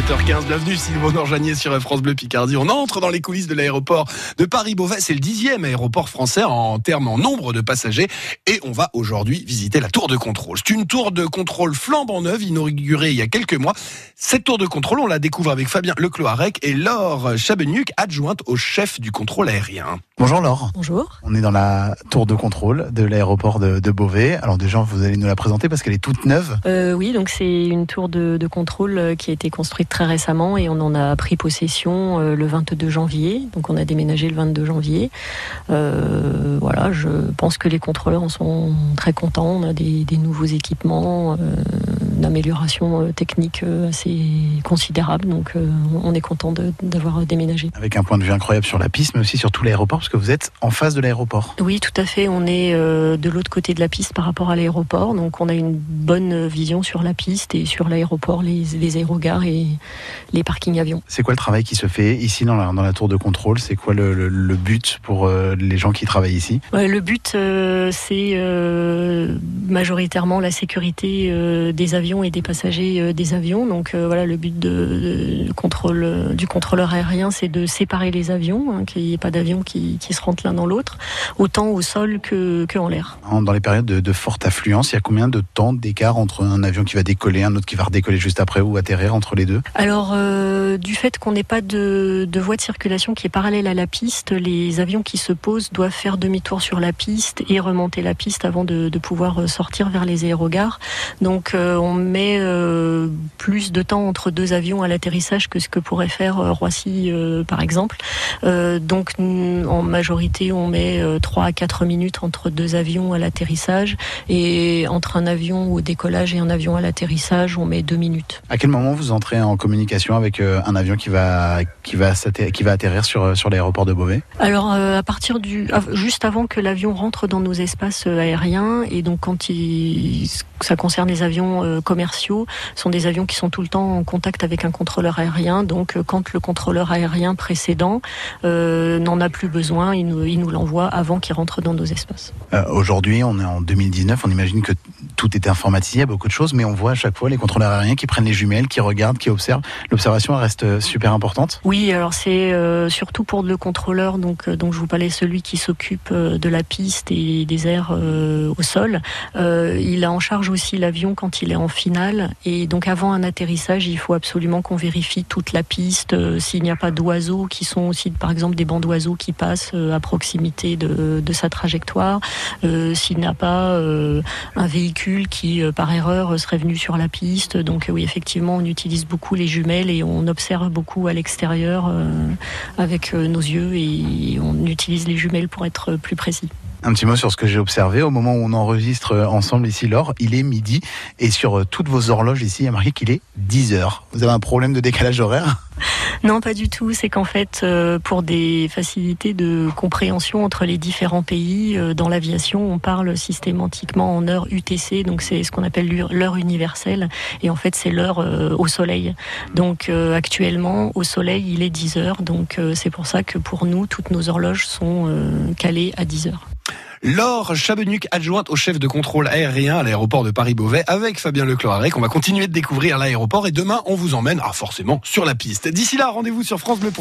7h15, bienvenue Sylvain Norjanier sur France Bleu Picardie. On entre dans les coulisses de l'aéroport de Paris-Beauvais. C'est le dixième aéroport français en termes en nombre de passagers. Et on va aujourd'hui visiter la tour de contrôle. C'est une tour de contrôle flambant neuve, inaugurée il y a quelques mois. Cette tour de contrôle, on la découvre avec Fabien Lecloarec et Laure Chabenuc, adjointe au chef du contrôle aérien. Bonjour Laure. Bonjour. On est dans la tour de contrôle de l'aéroport de, de, Beauvais. Alors déjà, vous allez nous la présenter parce qu'elle est toute neuve. Euh, oui, donc c'est une tour de, de, contrôle qui a été construite très récemment et on en a pris possession euh, le 22 janvier. Donc on a déménagé le 22 janvier. Euh, voilà, je pense que les contrôleurs en sont très contents. On a des, nouveaux équipements, euh, d'amélioration technique assez considérable. Donc on est content d'avoir déménagé. Avec un point de vue incroyable sur la piste, mais aussi sur tout l'aéroport que vous êtes en face de l'aéroport. Oui, tout à fait. On est euh, de l'autre côté de la piste par rapport à l'aéroport. Donc on a une bonne vision sur la piste et sur l'aéroport, les, les aérogares et les parkings avions. C'est quoi le travail qui se fait ici dans la, dans la tour de contrôle? C'est quoi le, le, le, but pour euh, les gens qui travaillent ici? Ouais, Le but, euh, c'est euh, majoritairement la sécurité euh, des avions et des passagers euh, des avions. Donc voilà, le but de, de contrôle, du contrôleur aérien, c'est de séparer les avions, hein, qu'il n'y ait pas d'avions qui qui se rentrent l'un dans l'autre, autant au sol que, que en l'air. Dans les périodes de, de, forte affluence, il y a combien de temps d'écart entre un avion qui va décoller, un autre qui va redécoller juste après ou atterrir entre les deux? Alors, euh, du fait qu'on n'ait pas de, de, voie de circulation qui est parallèle à la piste, les avions qui se posent doivent faire demi-tour sur la piste et remonter la piste avant de, de pouvoir sortir vers les aérogares. Donc, euh, on met euh, plus de temps entre deux avions à l'atterrissage que ce que pourrait faire Roissy, euh, par exemple. Donc, en majorité, on met 3 à 4 minutes entre deux avions à l'atterrissage et entre un avion au décollage et un avion à l'atterrissage, on met 2 minutes. À quel moment vous entrez en communication avec un avion qui va qui va qui va atterrir sur sur l'aéroport de Beauvais? Alors à partir du juste avant que l'avion rentre dans nos espaces aériens et donc quand il ça concerne les avions euh, commerciaux, sont des avions qui sont tout le temps en contact avec un contrôleur aérien. Donc, euh, quand le contrôleur aérien précédent euh, n'en a plus besoin, il nous, il nous l'envoie avant qu'il rentre dans nos espaces. Euh, Aujourd'hui, on est en 2019, on imagine que tout est informatisé, il y a beaucoup de choses, mais on voit à chaque fois les contrôleurs aériens qui prennent les jumelles, qui regardent, qui observent. L'observation reste super importante. Oui, alors c'est euh, surtout pour le contrôleur, donc donc je vous parlais celui qui s'occupe de la piste et des airs au sol. Il a en charge aussi l'avion quand il est en finale. Et donc avant un atterrissage, il faut absolument qu'on vérifie toute la piste, euh, s'il n'y a pas d'oiseaux qui sont aussi, par exemple, des bancs d'oiseaux qui passent euh, à proximité de, de sa trajectoire, euh, s'il n'y a pas euh, un véhicule qui, euh, par erreur, serait venu sur la piste. Donc oui, effectivement, on utilise beaucoup les jumelles et on observe beaucoup à l'extérieur avec nos yeux et on utilise les jumelles pour être plus précis. Un petit mot sur ce que j'ai observé au moment où on enregistre ensemble ici, Laure. Il est midi et sur toutes vos horloges ici, il y a marqué qu'il est 10 heures. Vous avez un problème de décalage horaire? Non, pas du tout. C'est qu'en fait, euh, pour des facilités de compréhension entre les différents pays, euh, dans l'aviation, on parle systématiquement en heure UTC, donc c'est ce qu'on appelle l'heure universelle, et en fait, c'est l'heure euh, au soleil. Donc euh, actuellement, au soleil, il est 10 heures, donc euh, c'est pour ça que pour nous, toutes nos horloges sont euh, calées à 10 heures. Laure Chabenuc, adjointe au chef de contrôle aérien à l'aéroport de Paris-Beauvais avec Fabien Lecloarec. On va continuer de découvrir l'aéroport et demain, on vous emmène, ah, forcément, sur la piste. D'ici là, rendez-vous sur FranceBleu.fr.